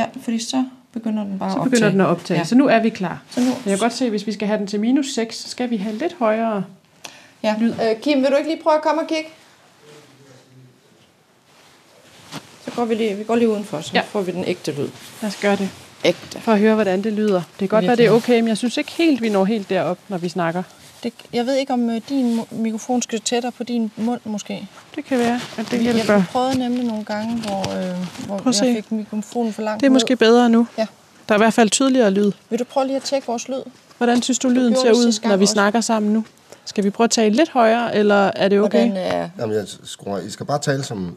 Ja, fordi så begynder den bare Så at begynder optage. den at optage. Ja. Så nu er vi klar. Så nu, Jeg kan godt se, at hvis vi skal have den til minus 6, så skal vi have lidt højere. ja. lyd. Øh, Kim, vil du ikke lige prøve at komme og kigge? Så går vi lige, vi går lige udenfor, så Ja. ja. får vi den ægte lyd. Lad os gøre det. Ægte. For at høre, hvordan det lyder. Det kan godt være, det er okay, men jeg synes ikke helt, vi når helt derop, når vi snakker. Det, jeg ved ikke, om øh, din mikrofon skal tættere på din mund, måske. Det kan være, at det Jeg hjælper. prøvede nemlig nogle gange, hvor, øh, hvor at se. jeg fik mikrofonen for langt Det er måske bedre nu. Ja. Der er i hvert fald tydeligere lyd. Vil du prøve lige at tjekke vores lyd? Hvordan synes du, lyden ser ud, når vi også. snakker sammen nu? Skal vi prøve at tale lidt højere, eller er det okay? Hvordan, øh, Jamen, jeg skruer, I skal bare tale, som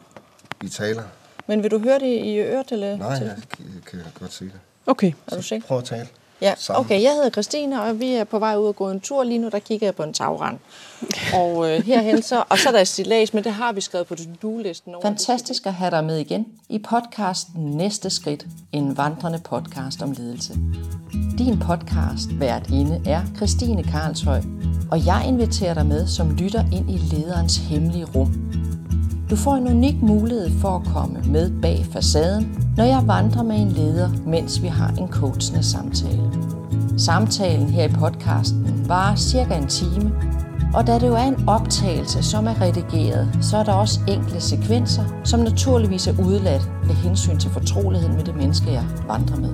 I taler. men vil du høre det i øret? Eller Nej, jeg kan, kan godt se det. Okay. Er du sikker? Prøv at tale. Ja, Sammen. okay. Jeg hedder Christine, og vi er på vej ud og gå en tur. Lige nu, der kigger jeg på en tagrand. Og øh, herhen så, og så er der et stillads, men det har vi skrevet på to-do-listen. Fantastisk at have dig med igen i podcasten Næste Skridt, en vandrende podcast om ledelse. Din podcast hvert inde er Christine Karlshøj, og jeg inviterer dig med som lytter ind i lederens hemmelige rum. Du får en unik mulighed for at komme med bag facaden, når jeg vandrer med en leder, mens vi har en coachende samtale. Samtalen her i podcasten varer cirka en time, og da det jo er en optagelse, som er redigeret, så er der også enkelte sekvenser, som naturligvis er udladt af hensyn til fortroligheden med det menneske, jeg vandrer med.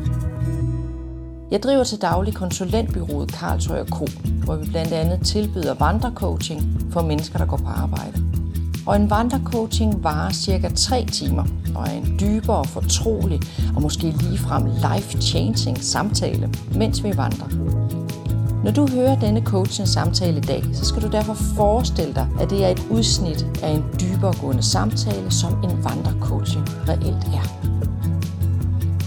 Jeg driver til daglig konsulentbyrået Karlsøj Co., hvor vi blandt andet tilbyder vandrecoaching for mennesker, der går på arbejde. Og en vandrecoaching varer cirka 3 timer og er en dybere, fortrolig og måske ligefrem life-changing samtale, mens vi vandrer. Når du hører denne coaching samtale i dag, så skal du derfor forestille dig, at det er et udsnit af en dyberegående samtale, som en vandrecoaching reelt er.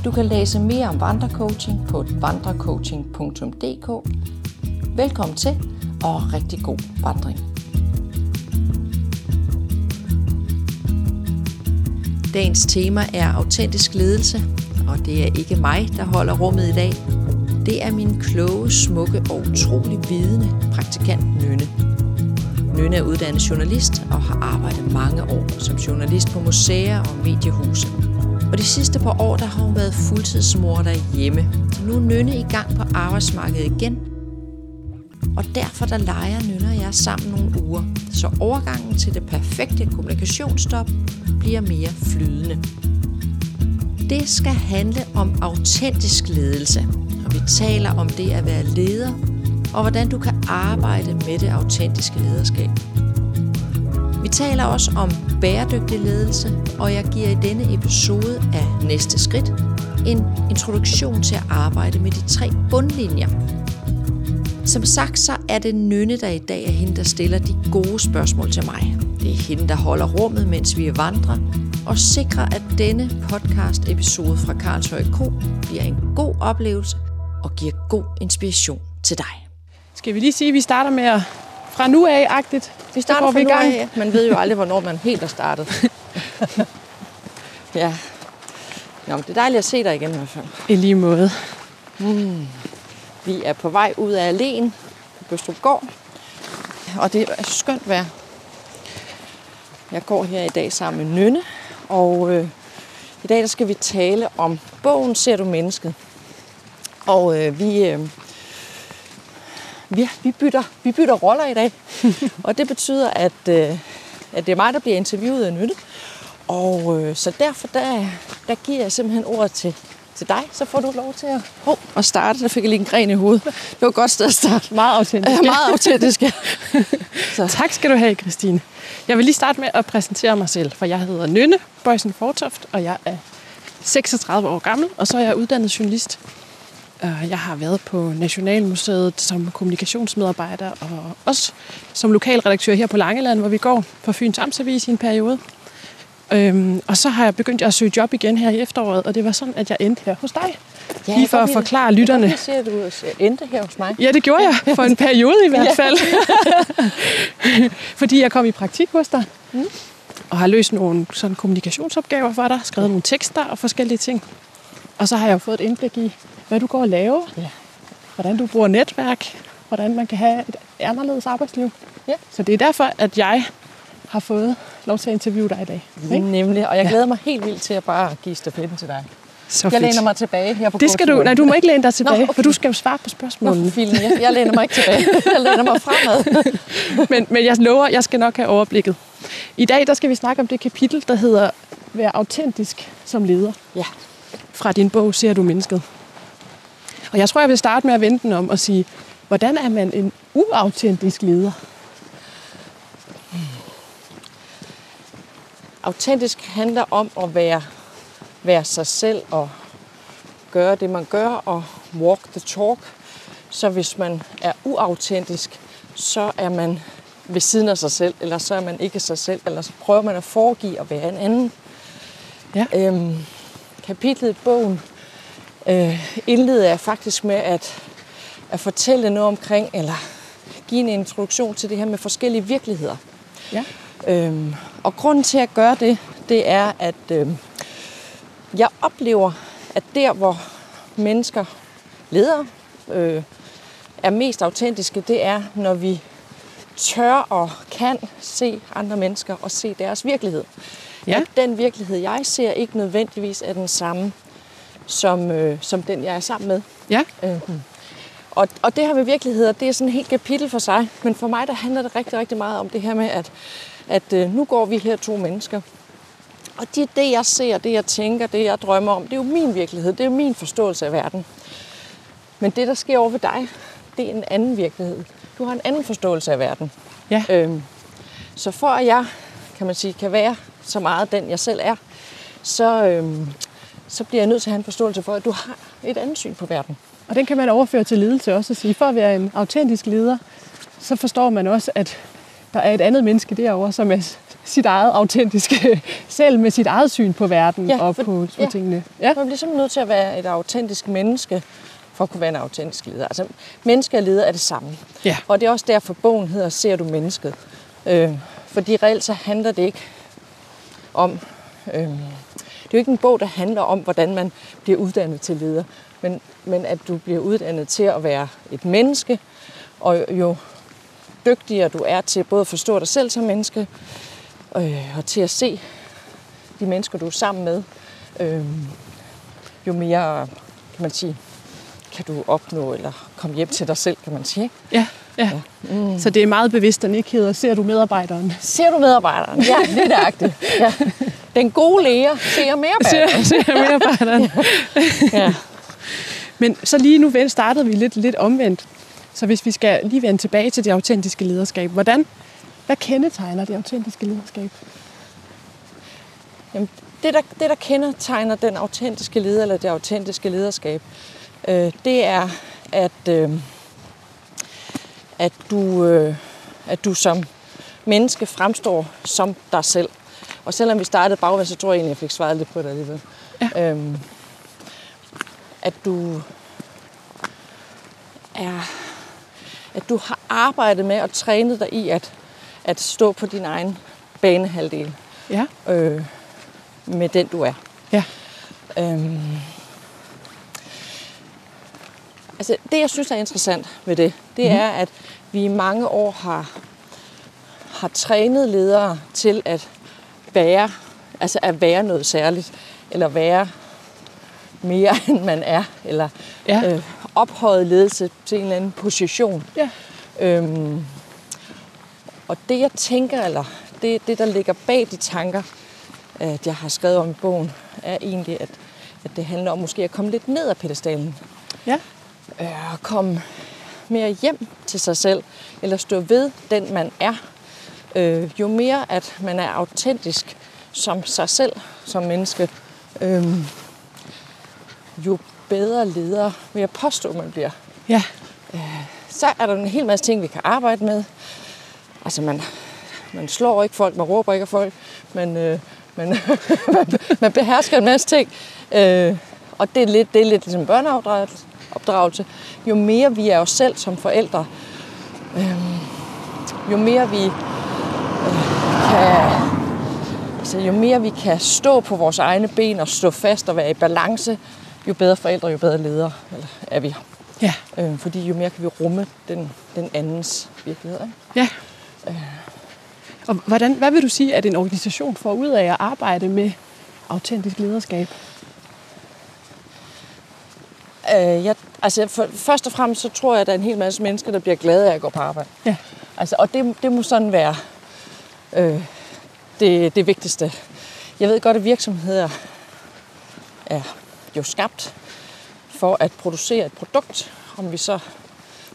Du kan læse mere om vandrecoaching på vandrecoaching.dk. Velkommen til, og rigtig god vandring. Dagens tema er autentisk ledelse, og det er ikke mig, der holder rummet i dag. Det er min kloge, smukke og utrolig vidende praktikant Nynne. Nynne er uddannet journalist og har arbejdet mange år som journalist på museer og mediehuse. Og de sidste par år, der har hun været fuldtidsmor derhjemme. Så nu er Nynne i gang på arbejdsmarkedet igen. Og derfor der leger Nynne og jeg sammen nogle uger, så overgangen til det perfekte kommunikationsstop bliver mere flydende. Det skal handle om autentisk ledelse, og vi taler om det at være leder, og hvordan du kan arbejde med det autentiske lederskab. Vi taler også om bæredygtig ledelse, og jeg giver i denne episode af Næste Skridt en introduktion til at arbejde med de tre bundlinjer. Som sagt, så er det Nynne, der i dag er hende, der stiller de gode spørgsmål til mig. Det er hende, der holder rummet, mens vi vandrer, og sikrer, at denne podcast-episode fra Karlshøj Kro bliver en god oplevelse og giver god inspiration til dig. Skal vi lige sige, at vi starter med at fra nu af-agtigt? Vi starter fra vi nu gang. af. Man ved jo aldrig, hvornår man helt er startet. ja. Nå, men det er dejligt at se dig igen i hvert fald. I lige måde. Vi er på vej ud af alléen på Bøstrup og det er skønt vejr. Jeg går her i dag sammen med Nynne, og øh, i dag der skal vi tale om bogen Ser du mennesket. Og øh, vi, øh, vi, vi, bytter, vi bytter roller i dag, og det betyder, at, øh, at det er mig, der bliver interviewet af Nynne. Og øh, så derfor der, der giver jeg simpelthen ordet til, til dig, så får du lov til at, oh, at starte. Der fik jeg lige en gren i hovedet. Det var et godt sted at starte. Meget autentisk. Ja, meget autentisk. ja. Så. Tak skal du have, Christine. Jeg vil lige starte med at præsentere mig selv, for jeg hedder Nynne Bøjsen Fortoft, og jeg er 36 år gammel, og så er jeg uddannet journalist. Øh, Jeg har været på Nationalmuseet som kommunikationsmedarbejder, og også som lokalredaktør her på Langeland, hvor vi går for Fyns Amtsavis i en periode. Øhm, og så har jeg begyndt at søge job igen her i efteråret, og det var sådan, at jeg endte her hos dig. Ja, lige for at forklare lytterne. Jeg lide, at du endte her hos mig. Ja, det gjorde jeg for en periode i hvert fald. Fordi jeg kom i praktik hos dig. Mm. Og har løst nogle sådan kommunikationsopgaver for dig, skrevet nogle tekster og forskellige ting. Og så har jeg jo fået et indblik i, hvad du går og laver. Ja. Hvordan du bruger netværk. Hvordan man kan have et anderledes arbejdsliv. Ja. Så det er derfor, at jeg har fået lov til at interviewe dig i dag. Ikke? Nemlig, og jeg glæder mig helt vildt til at bare give stafetten til dig. Så Jeg fedt. læner mig tilbage. Jeg er på Det skal du, nej, du må ikke læne dig tilbage, Nå, Nå, okay. for du skal jo svare på Nå, spørgsmålene. for filen, jeg, jeg læner mig ikke tilbage. Jeg læner mig fremad. Men, men jeg lover, jeg skal nok have overblikket. I dag der skal vi snakke om det kapitel, der hedder Vær autentisk som leder. Ja. Fra din bog Ser du mennesket. Og jeg tror, jeg vil starte med at vente den om og sige, hvordan er man en uautentisk leder? Autentisk handler om at være, være sig selv og gøre det, man gør og walk the talk. Så hvis man er uautentisk, så er man ved siden af sig selv, eller så er man ikke sig selv, eller så prøver man at foregive at være en anden. Ja. Øhm, kapitlet i bogen øh, indleder jeg faktisk med at, at fortælle noget omkring, eller give en introduktion til det her med forskellige virkeligheder. Ja. Øhm, og grunden til at gøre det, det er, at øhm, jeg oplever, at der, hvor mennesker, ledere, øh, er mest autentiske, det er, når vi tør og kan se andre mennesker og se deres virkelighed. Ja. At den virkelighed, jeg ser, ikke nødvendigvis er den samme, som, øh, som den, jeg er sammen med. Ja, Øhm, og, og det her med virkeligheder, det er sådan et helt kapitel for sig. Men for mig, der handler det rigtig, rigtig meget om det her med, at, at øh, nu går vi her to mennesker. Og det, det, jeg ser, det, jeg tænker, det, jeg drømmer om, det er jo min virkelighed. Det er jo min forståelse af verden. Men det, der sker over ved dig, det er en anden virkelighed. Du har en anden forståelse af verden. ja, Øhm, så for at jeg, kan man sige, kan være så meget den, jeg selv er, så, øhm, så bliver jeg nødt til at have en forståelse for, at du har et andet syn på verden. og den kan man overføre til ledelse også og sige, for at være en autentisk leder, så forstår man også, at der er et andet menneske derovre, som er sit eget autentiske selv med sit eget syn på verden Ja, og for- på, på ja. tingene. Ja. Man bliver simpelthen nødt til at være et autentisk menneske, for at kunne være en autentisk leder. Altså, menneske og leder er det samme. Ja. Og det er også derfor, bogen hedder Ser du mennesket? Øh, fordi reelt så handler det ikke om... Øh, det er jo ikke en bog, der handler om, hvordan man bliver uddannet til leder, men, men at du bliver uddannet til at være et menneske, og jo dygtigere du er til både at forstå dig selv som menneske, øh, og til at se de mennesker, du er sammen med, øh, jo mere, kan man sige, kan du opnå eller komme hjem til dig selv, kan man sige. Ikke? Ja, ja. Mm. Så det er meget bevidst, den ikke hedder, ser du medarbejderen? Ser du medarbejderen? Ja, lige nøjagtigt. Ja. Den gode læger ser medarbejderen. Ser, ser medarbejderen. Ja. Men så lige nu startede vi lidt, lidt omvendt. Så hvis vi skal lige vende tilbage til det autentiske lederskab, hvordan, hvad kendetegner det autentiske lederskab? Jamen, det, der, det, der kendetegner den autentiske leder, eller det autentiske lederskab, øh, det er, at, øh, at, du, øh, at du som menneske fremstår som dig selv. Og selvom vi startede bagvendt, så tror jeg egentlig, jeg fik svaret lidt på det alligevel. Ja. Øhm, at du er, at du har arbejdet med og trænet dig i at, at stå på din egen banehalvdel Ja, øh, med den, du er. ja, Øhm. Altså, det, jeg synes er interessant ved det, det mm. er, at vi i mange år har, har trænet ledere til at være, altså at være noget særligt, eller være mere, end man er, eller ja, øh, ophøjet ledelse til en eller anden position. ja. Øhm, og det jeg tænker, eller det, det der ligger bag de tanker, at jeg har skrevet om i bogen, er egentlig, at, at det handler om måske at komme lidt ned af pedestalen. ja. Øh, at komme mere hjem til sig selv, eller stå ved den, man er. Øh, jo mere, at man er autentisk som sig selv, som menneske, øh, jo bedre leder vil jeg påstå, man bliver ja. så er der en hel masse ting, vi kan arbejde med. Altså, man, man slår ikke folk, man råber ikke af folk, men øh, man, man, man behersker en masse ting. Øh, og det er lidt, det er lidt ligesom børneopdragelse. Jo mere vi er os selv som forældre, øh, jo mere vi øh, kan, altså, jo mere vi kan stå på vores egne ben og stå fast og være i balance, jo bedre forældre, jo bedre ledere eller er vi. Ja, Øh, fordi jo mere kan vi rumme den, den andens virkelighed. Ikke? ja. Og hvordan, hvad vil du sige, at en organisation får ud af at arbejde med autentisk lederskab? Øh, jeg, altså, for, først og fremmest så tror jeg, at der er en hel masse mennesker, der bliver glade af at gå på arbejde. Ja. Altså, og det, det må sådan være øh, det, det vigtigste. Jeg ved godt, at virksomheder er jo skabt for at producere et produkt. Om vi så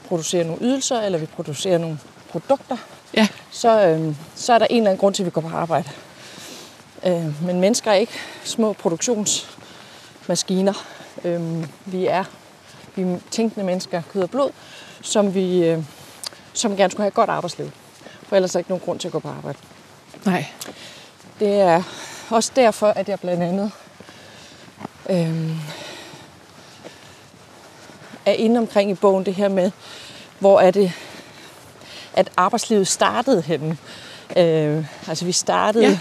producerer nogle ydelser, eller vi producerer nogle produkter, Ja. så, øh, så er der en eller anden grund til, at vi går på arbejde. Øh, men mennesker er ikke små produktionsmaskiner. Øh, vi er vi er tænkende mennesker, kød og blod, som vi øh, som gerne skulle have et godt arbejdsliv. For ellers er der ikke nogen grund til at gå på arbejde. Nej. Det er også derfor, at jeg blandt andet øh, er inde omkring i bogen det her med, hvor er det, at arbejdslivet startede henne. Øh, altså vi startede, Ja.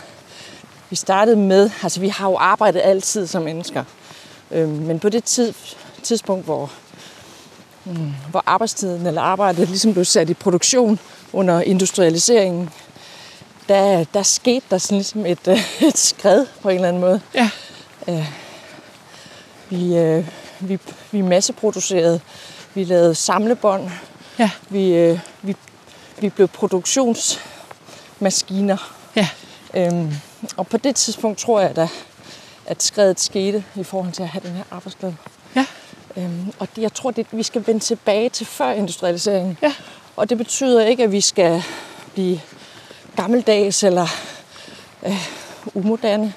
vi startede med, altså vi har jo arbejdet altid som mennesker. Øh, men på det tid, tidspunkt, hvor, mm, hvor arbejdstiden eller arbejdet ligesom blev sat i produktion under industrialiseringen, der, der skete der sådan ligesom et, øh, et skred på en eller anden måde. Ja. Vi, øh, vi, vi masseproducerede, vi lavede samlebånd, Ja. vi, øh, vi, vi blev produktionsmaskiner. Ja. Øhm, og på det tidspunkt tror jeg da, at skredet skete i forhold til at have den her arbejdsglæde. Ja. Øhm, og det, jeg tror, det, vi skal vende tilbage til før industrialiseringen. Ja. Og det betyder ikke, at vi skal blive gammeldags eller øh, umoderne.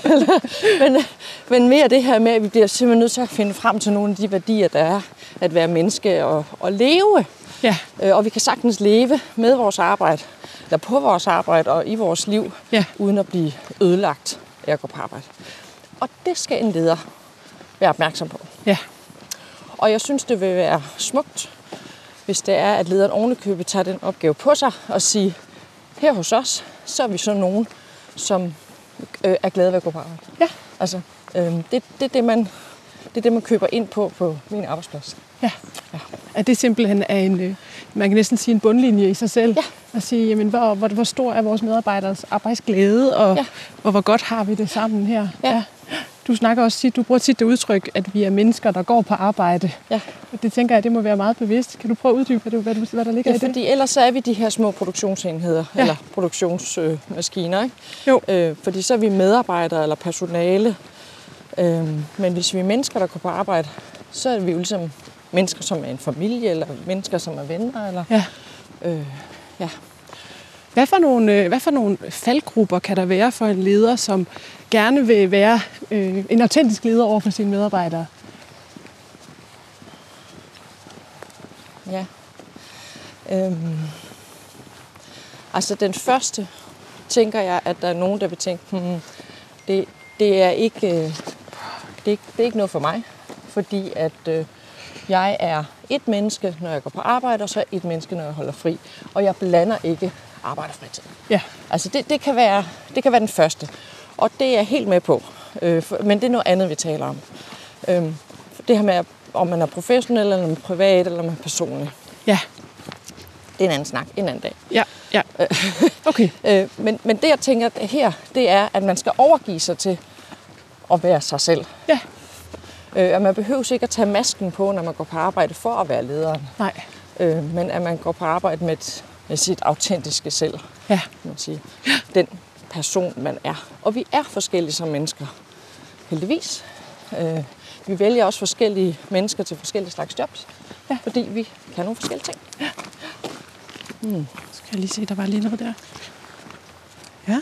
men, men mere det her med, at vi bliver simpelthen nødt til at finde frem til nogle af de værdier, der er at være menneske og, og leve. Ja. Øh, og vi kan sagtens leve med vores arbejde, eller på vores arbejde og i vores liv, Ja. uden at blive ødelagt af at gå på arbejde. Og det skal en leder være opmærksom på. Ja. Og jeg synes, det vil være smukt, hvis det er, at lederen ovenikøbet tager den opgave på sig og siger, her hos os, så er vi så nogen, som øh, er glade ved at gå på arbejde. Ja. Altså, øh, det, det, er det, man, det er det, man køber ind på på min arbejdsplads. Ja. Ja. At det simpelthen er en, øh, man kan næsten sige en bundlinje i sig selv. Ja. At sige, jamen, hvor, hvor, hvor stor er vores medarbejderes arbejdsglæde, og, Ja. og hvor godt har vi det sammen her. Ja. Du snakker også tit, du bruger tit det udtryk, at vi er mennesker, der går på arbejde. Ja. Og det tænker jeg, det må være meget bevidst. Kan du prøve at uddybe, hvad, du, hvad, hvad der ligger Ja, i det? fordi ellers så er vi de her små produktionsenheder, Ja. ja. eller produktionsmaskiner. Ikke? Jo. Øh, fordi så er vi medarbejdere eller personale. Øh, men hvis vi er mennesker, der går på arbejde, så er vi jo ligesom mennesker, som er en familie, eller mennesker, som er venner. Eller, Ja. øh, ja. Hvad for, nogle, øh, hvad for nogle faldgrupper kan der være for en leder, som gerne vil være øh, en autentisk leder over for sine medarbejdere? Ja. Øhm. Altså den første, tænker jeg, at der er nogen, der vil tænke, hmm, det, det, er ikke, øh, det, er ikke, det er ikke noget for mig. Fordi at øh, jeg er et menneske, når jeg går på arbejde, og så et menneske, når jeg holder fri. Og jeg blander ikke arbejde og fritid. Ja. Altså det, det, kan være, det kan være den første. Og det er jeg helt med på. Øh, for, men det er noget andet, vi taler om. Øh, det her med, om man er professionel, eller man er privat, eller man er personlig. Ja. Det er en anden snak, en anden dag. Ja. ja. Okay. Øh, men, men det, jeg tænker her, det er, at man skal overgive sig til at være sig selv. Ja. Øh, og man behøver ikke at tage masken på, når man går på arbejde for at være lederen. Nej. Øh, men at man går på arbejde med, et, med sit autentiske selv. Ja. Kan man sige. Den person, man er. Og vi er forskellige som mennesker. Heldigvis. Øh, vi vælger også forskellige mennesker til forskellige slags jobs. Ja. Fordi vi kan nogle forskellige ting. Skal jeg lige se, der var lige noget der. Ja.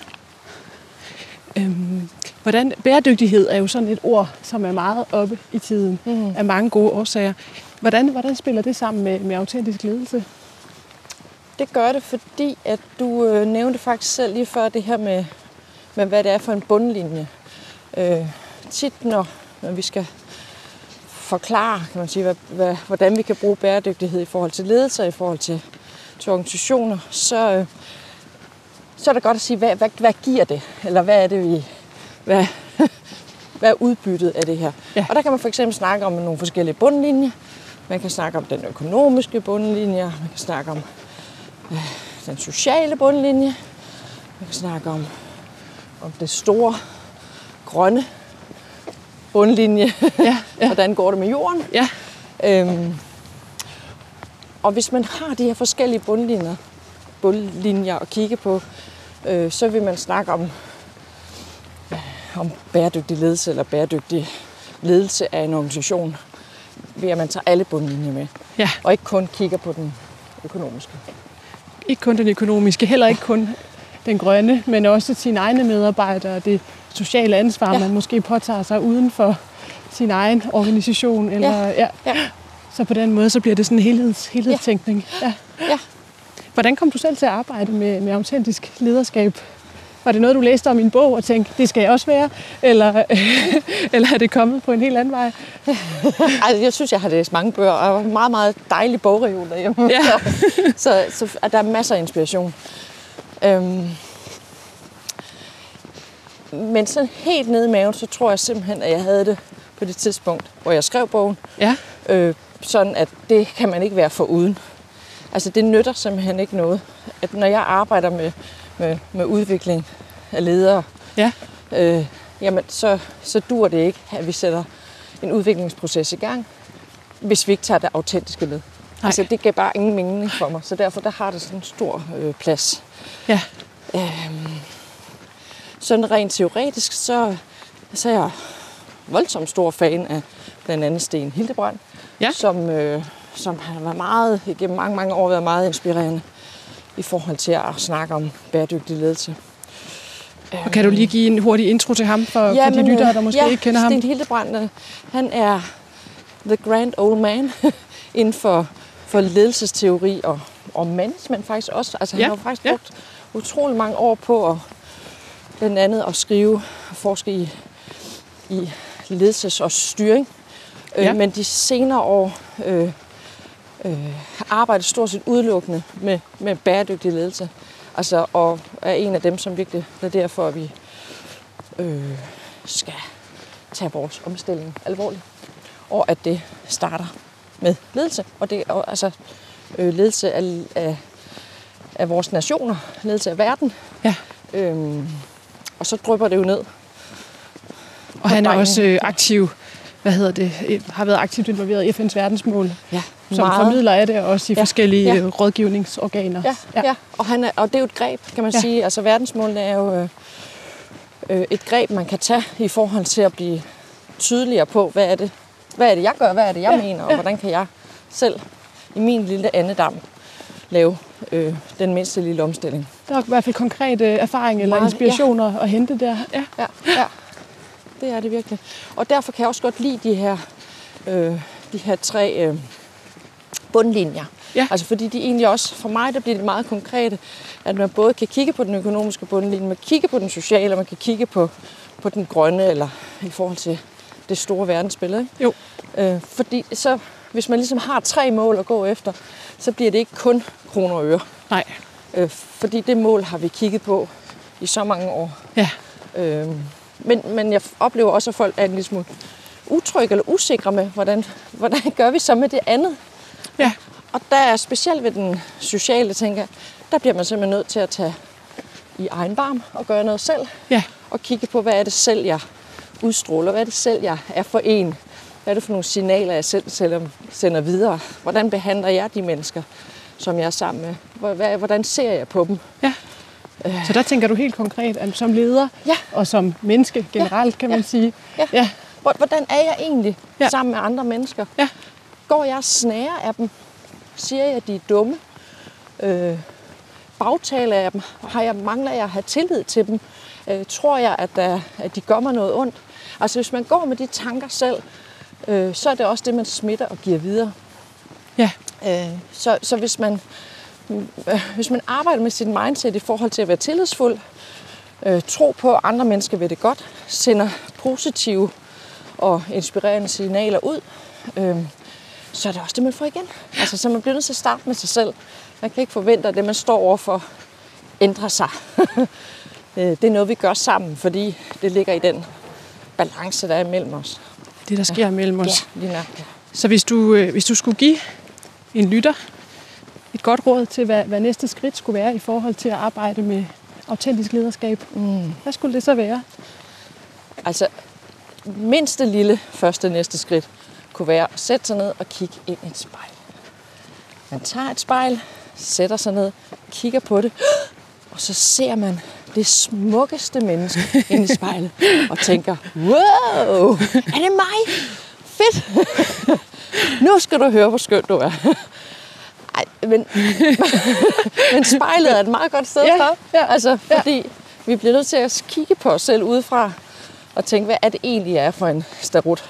Øhm, hvordan, bæredygtighed er jo sådan et ord, som er meget oppe i tiden mm. af mange gode årsager. Hvordan, hvordan spiller det sammen med, med autentisk ledelse? Det gør det, fordi at du øh, nævnte faktisk selv lige før det her med, med hvad det er for en bundlinje. Øh, tit når, når vi skal forklare, kan man sige, hvad, hvad, hvordan vi kan bruge bæredygtighed i forhold til ledelse i forhold til, til organisationer, så, øh, så er det godt at sige, hvad, hvad, hvad giver det? Eller hvad er det, vi... Hvad, hvad er udbyttet af det her? Ja. Og der kan man for eksempel snakke om nogle forskellige bundlinjer. Man kan snakke om den økonomiske bundlinje, man kan snakke om øh, den sociale bundlinje, man kan snakke om, om det store grønne bundlinje. Ja, ja. Hvordan går det med jorden? Ja, Øhm, og hvis man har de her forskellige bundlinjer, bundlinjer at kigge på, øh, så vil man snakke om, om bæredygtig ledelse eller bæredygtig ledelse af en organisation, ved at man tager alle bundlinjer med, ja. og ikke kun kigger på den økonomiske. Ikke kun den økonomiske, heller ikke kun den grønne, men også sine egne medarbejdere, det sociale ansvar, Ja. man måske påtager sig uden for sin egen organisation. Eller, ja. Ja. Ja. Så på den måde så bliver det sådan en helheds, helhedstænkning. Ja. Ja. Hvordan kom du selv til at arbejde med, med autentisk lederskab? Var det noget, du læste om i en bog og tænkte, det skal jeg også være? Eller, eller er det kommet på en helt anden vej? Altså, jeg synes, jeg har læst mange bøger, og jeg har en meget, meget dejlig bogreol derhjemme. Ja. så, så, så at der er masser af inspiration. Øhm, men sådan helt nede i maven, så tror jeg simpelthen, at jeg havde det på det tidspunkt, hvor jeg skrev bogen. Ja, Øh, sådan, at det kan man ikke være for uden. Altså, det nytter simpelthen ikke noget. At når jeg arbejder med, med, med udvikling af ledere, ja, øh, jamen så, så dur det ikke, at vi sætter en udviklingsproces i gang, hvis vi ikke tager det autentiske med. Nej. Altså, det gav bare ingen mening for mig, så derfor der har det sådan en stor øh, plads. ja, Sådan rent teoretisk, så, så er jeg voldsomt stor fan af blandt andet Sten Hildebrand, Ja. som, øh, som har været meget, igennem mange, mange år været meget inspirerende i forhold til at snakke om bæredygtig ledelse. Og kan du lige give en hurtig intro til ham for, ja, for de lyttere, øh, der måske ja, ikke kender ham? Sten Hildebrand, øh, han er the grand old man inden for, for ledelsesteori og, og management faktisk også. Altså han Ja, har faktisk ja. brugt utrolig mange år på at, blandt andet at skrive og forske i, i ledelses- og styring. Ja. Øh, men de senere år øh, øh, arbejdet stort set udelukkende med, med bæredygtig ledelse. Altså, og er en af dem, som virkelig plæderer for, at vi øh, skal tage vores omstilling alvorligt. Og at det starter med ledelse. Og det er altså øh, ledelse af, af, af vores nationer, ledelse af verden. Ja. Øhm, og så drypper det jo ned. Og han er også øh, aktiv, hvad hedder det, øh, har været aktivt involveret i FN's verdensmål, Ja, som formidler af det, og også i Ja, forskellige ja. øh, rådgivningsorganer. Ja, ja. ja. Og, han er, og det er jo et greb, kan man Ja. ja. sige. Altså verdensmålene er jo øh, øh, et greb, man kan tage i forhold til at blive tydeligere på, hvad er det, hvad er det jeg gør, hvad er det, jeg Ja, ja. mener, og ja. hvordan kan jeg selv i min lille andedam lave øh, den mindste lille omstilling. Der er i hvert fald konkrete erfaring eller inspirationer at hente der. Ja. Ja, ja. Det er det virkelig. Og derfor kan jeg også godt lide de her, øh, de her tre øh, bundlinjer. Ja. Altså fordi de egentlig også, for mig der bliver det meget konkrete, at man både kan kigge på den økonomiske bundlinje, man kan kigge på den sociale, og man kan kigge på, på den grønne, eller i forhold til det store verdensbillede. Ikke? Jo. Øh, fordi så, hvis man ligesom har tre mål at gå efter, så bliver det ikke kun kroner og øre. Nej. Øh, fordi det mål har vi kigget på i så mange år. Ja. Øh, men, men jeg oplever også, at folk er en lille smule utrygge eller usikre med, hvordan, hvordan gør vi så med det andet? Ja. Og der er specielt ved den sociale, tænker der bliver man simpelthen nødt til at tage i egen barm og gøre noget selv. Ja. Og kigge på, hvad er det selv, jeg udstråler? Hvad er det selv, jeg er for en? Hvad er det for nogle signaler, jeg selv sender, sender videre? Hvordan behandler jeg de mennesker, som jeg er sammen med? Hvordan ser jeg på dem? ja. Så der tænker du helt konkret, at som leder Ja. og som menneske generelt, kan man Ja. sige. Ja. Ja. Hvor- Hvordan er jeg egentlig Ja. ja. sammen med andre mennesker? Ja. Går jeg og snærer af dem? Siger jeg, at de er dumme? Øh, bagtaler jeg dem? Har jeg, mangler jeg at have tillid til dem? Øh, tror jeg, at, der, at de gør mig noget ondt? Altså hvis man går med de tanker selv, øh, så er det også det, man smitter og giver videre. Ja. Øh, så, så hvis man, øh, hvis man arbejder med sit mindset i forhold til at være tillidsfuld, øh, tro på, at andre mennesker vil det godt, sender positive og inspirerende signaler ud, øh, så er det også det, man får igen. Altså, så man bliver nødt til at starte med sig selv. Man kan ikke forvente, at det, man står overfor, ændrer sig. Øh, det er noget, vi gør sammen, fordi det ligger i den balance, der er mellem os. Det, der sker mellem os. Ja, lige nok. Så hvis du, øh, hvis du skulle give en lytter et godt råd til, hvad, hvad næste skridt skulle være i forhold til at arbejde med autentisk lederskab, mm. hvad skulle det så være? Altså, mindste lille første næste skridt kunne være at sætte sig ned og kigge ind i et spejl. Man tager et spejl, sætter sig ned, kigger på det, og så ser man det smukkeste menneske ind i spejlet og tænker, wow, er det mig? Fedt! nu skal du høre, hvor skøn du er. Ej, men, men spejlet er et meget godt sted Ja, for. ja, altså, fordi vi bliver nødt til at kigge på os selv udefra og tænke, hvad er det egentlig er for en starut?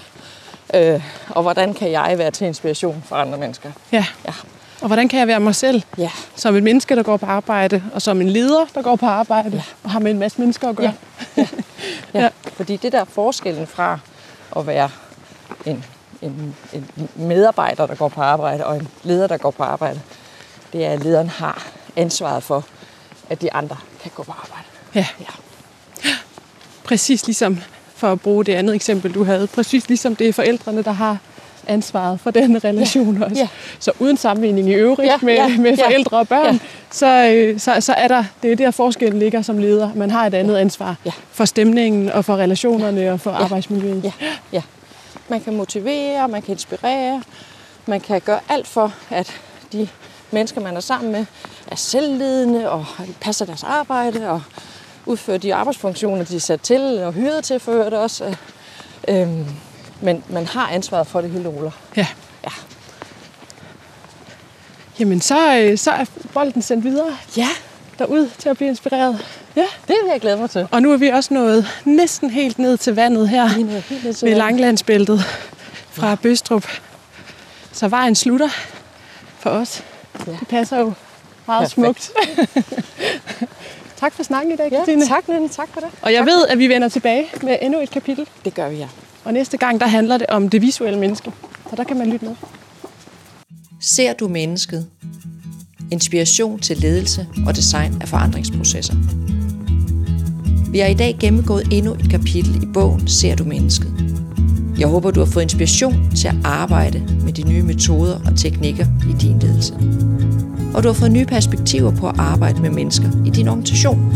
Øh, og hvordan kan jeg være til inspiration for andre mennesker? Ja. Ja. Og hvordan kan jeg være mig selv? Ja. Som et menneske, der går på arbejde, og som en leder, der går på arbejde, ja. og har med en masse mennesker at gøre. Ja. Ja. Ja. Fordi det der er forskellen fra at være en, en, en medarbejder, der går på arbejde, og en leder, der går på arbejde, det er, at lederen har ansvaret for, at de andre kan gå på arbejde. ja. Ja. Præcis ligesom, for at bruge det andet eksempel, du havde, præcis ligesom det er forældrene, der har ansvaret for den relation også. ja. Så uden sammenligning i øvrigt Ja, med, ja, med ja. forældre og børn, Ja. så, øh, så, så er der, det er der forskellen ligger som leder. Man har et andet ansvar Ja. for stemningen og for relationerne og for arbejdsmiljøet. Ja, ja. Man kan motivere, man kan inspirere, man kan gøre alt for, at de mennesker, man er sammen med, er selvledende og passer deres arbejde og udfører de arbejdsfunktioner, de er sat til og hyret til for øvrigt også. Øhm, men man har ansvaret for det hele, Ola. Ja. Ja. Jamen, så, øh, så er bolden sendt videre ja, derud til at blive inspireret. Ja. det vil jeg glæde mig til. Og nu er vi også nået næsten helt ned til vandet her er helt ved. Langlandsbæltet fra ja. Bøstrup. Så vejen slutter for os. Ja. Det passer jo meget Perfekt. smukt. tak for snakken i dag, Ja, Christine. tak, Nynne. Tak for det. Og jeg ved, at vi vender tilbage med endnu et kapitel. Det gør vi, ja. Og næste gang, der handler det om det visuelle menneske. Så der kan man lytte med. Ser du mennesket? Inspiration til ledelse og design af forandringsprocesser. Vi har i dag gennemgået endnu et kapitel i bogen Ser du mennesket? Jeg håber, du har fået inspiration til at arbejde med de nye metoder og teknikker i din ledelse. Og du har fået nye perspektiver på at arbejde med mennesker i din organisation.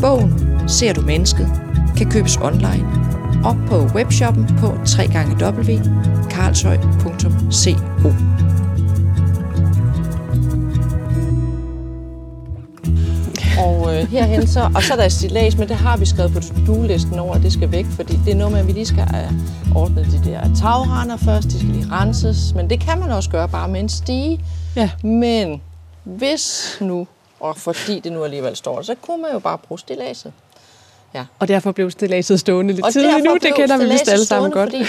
Bogen Ser du mennesket? kan købes online og på webshoppen på www.karlshøj.co. herhen så, og så er der et stillads, men det har vi skrevet på to-do-listen over, at det skal væk, fordi det er noget med, at vi lige skal have ordnet de der tagrender først, de skal lige renses, men det kan man også gøre bare med en stige. Ja. Men hvis nu, og fordi det nu alligevel står så kunne man jo bare bruge stilladset. Og derfor blev stilladset stående lidt tidligt nu. Det kender vi vist alle sammen godt. Fordi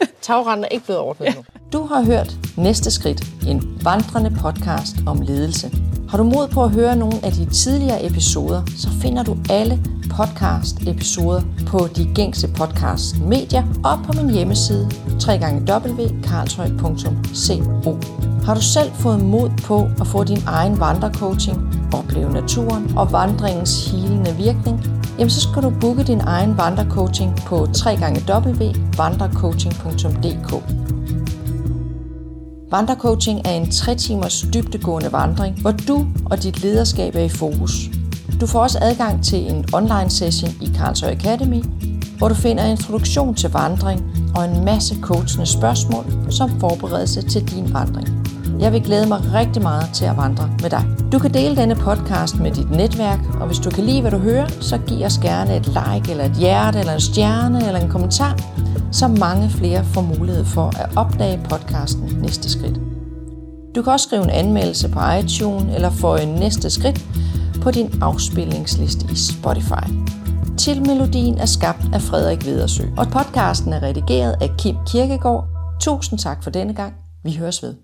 at tagrenden er ikke blevet ordnet endnu. Du har hørt Næste Skridt, en vandrende podcast om ledelse. Har du mod på at høre nogle af de tidligere episoder, så finder du alle podcast-episoder på de gængse podcast-medier og på min hjemmeside www.karlshøj.co. Har du selv fået mod på at få din egen vandrecoaching, opleve naturen og vandringens hilende virkning, jamen så skal du booke din egen vandrecoaching på www.vandrecoaching.dk. Vandrecoaching er en 3 timers dybdegående vandring, hvor du og dit lederskab er i fokus. Du får også adgang til en online session i Karlsøj Academy, hvor du finder introduktion til vandring og en masse coachende spørgsmål som forberedelse til din vandring. Jeg vil glæde mig rigtig meget til at vandre med dig. Du kan dele denne podcast med dit netværk, og hvis du kan lide, hvad du hører, så giv os gerne et like, eller et hjerte, eller en stjerne, eller en kommentar, så mange flere får mulighed for at opdage podcasten Næste Skridt. Du kan også skrive en anmeldelse på iTunes, eller få en næste skridt på din afspilningsliste i Spotify. Tilmelodien er skabt af Frederik Vedersø, og podcasten er redigeret af Kim Kirkegaard. Tusind tak for denne gang. Vi høres ved.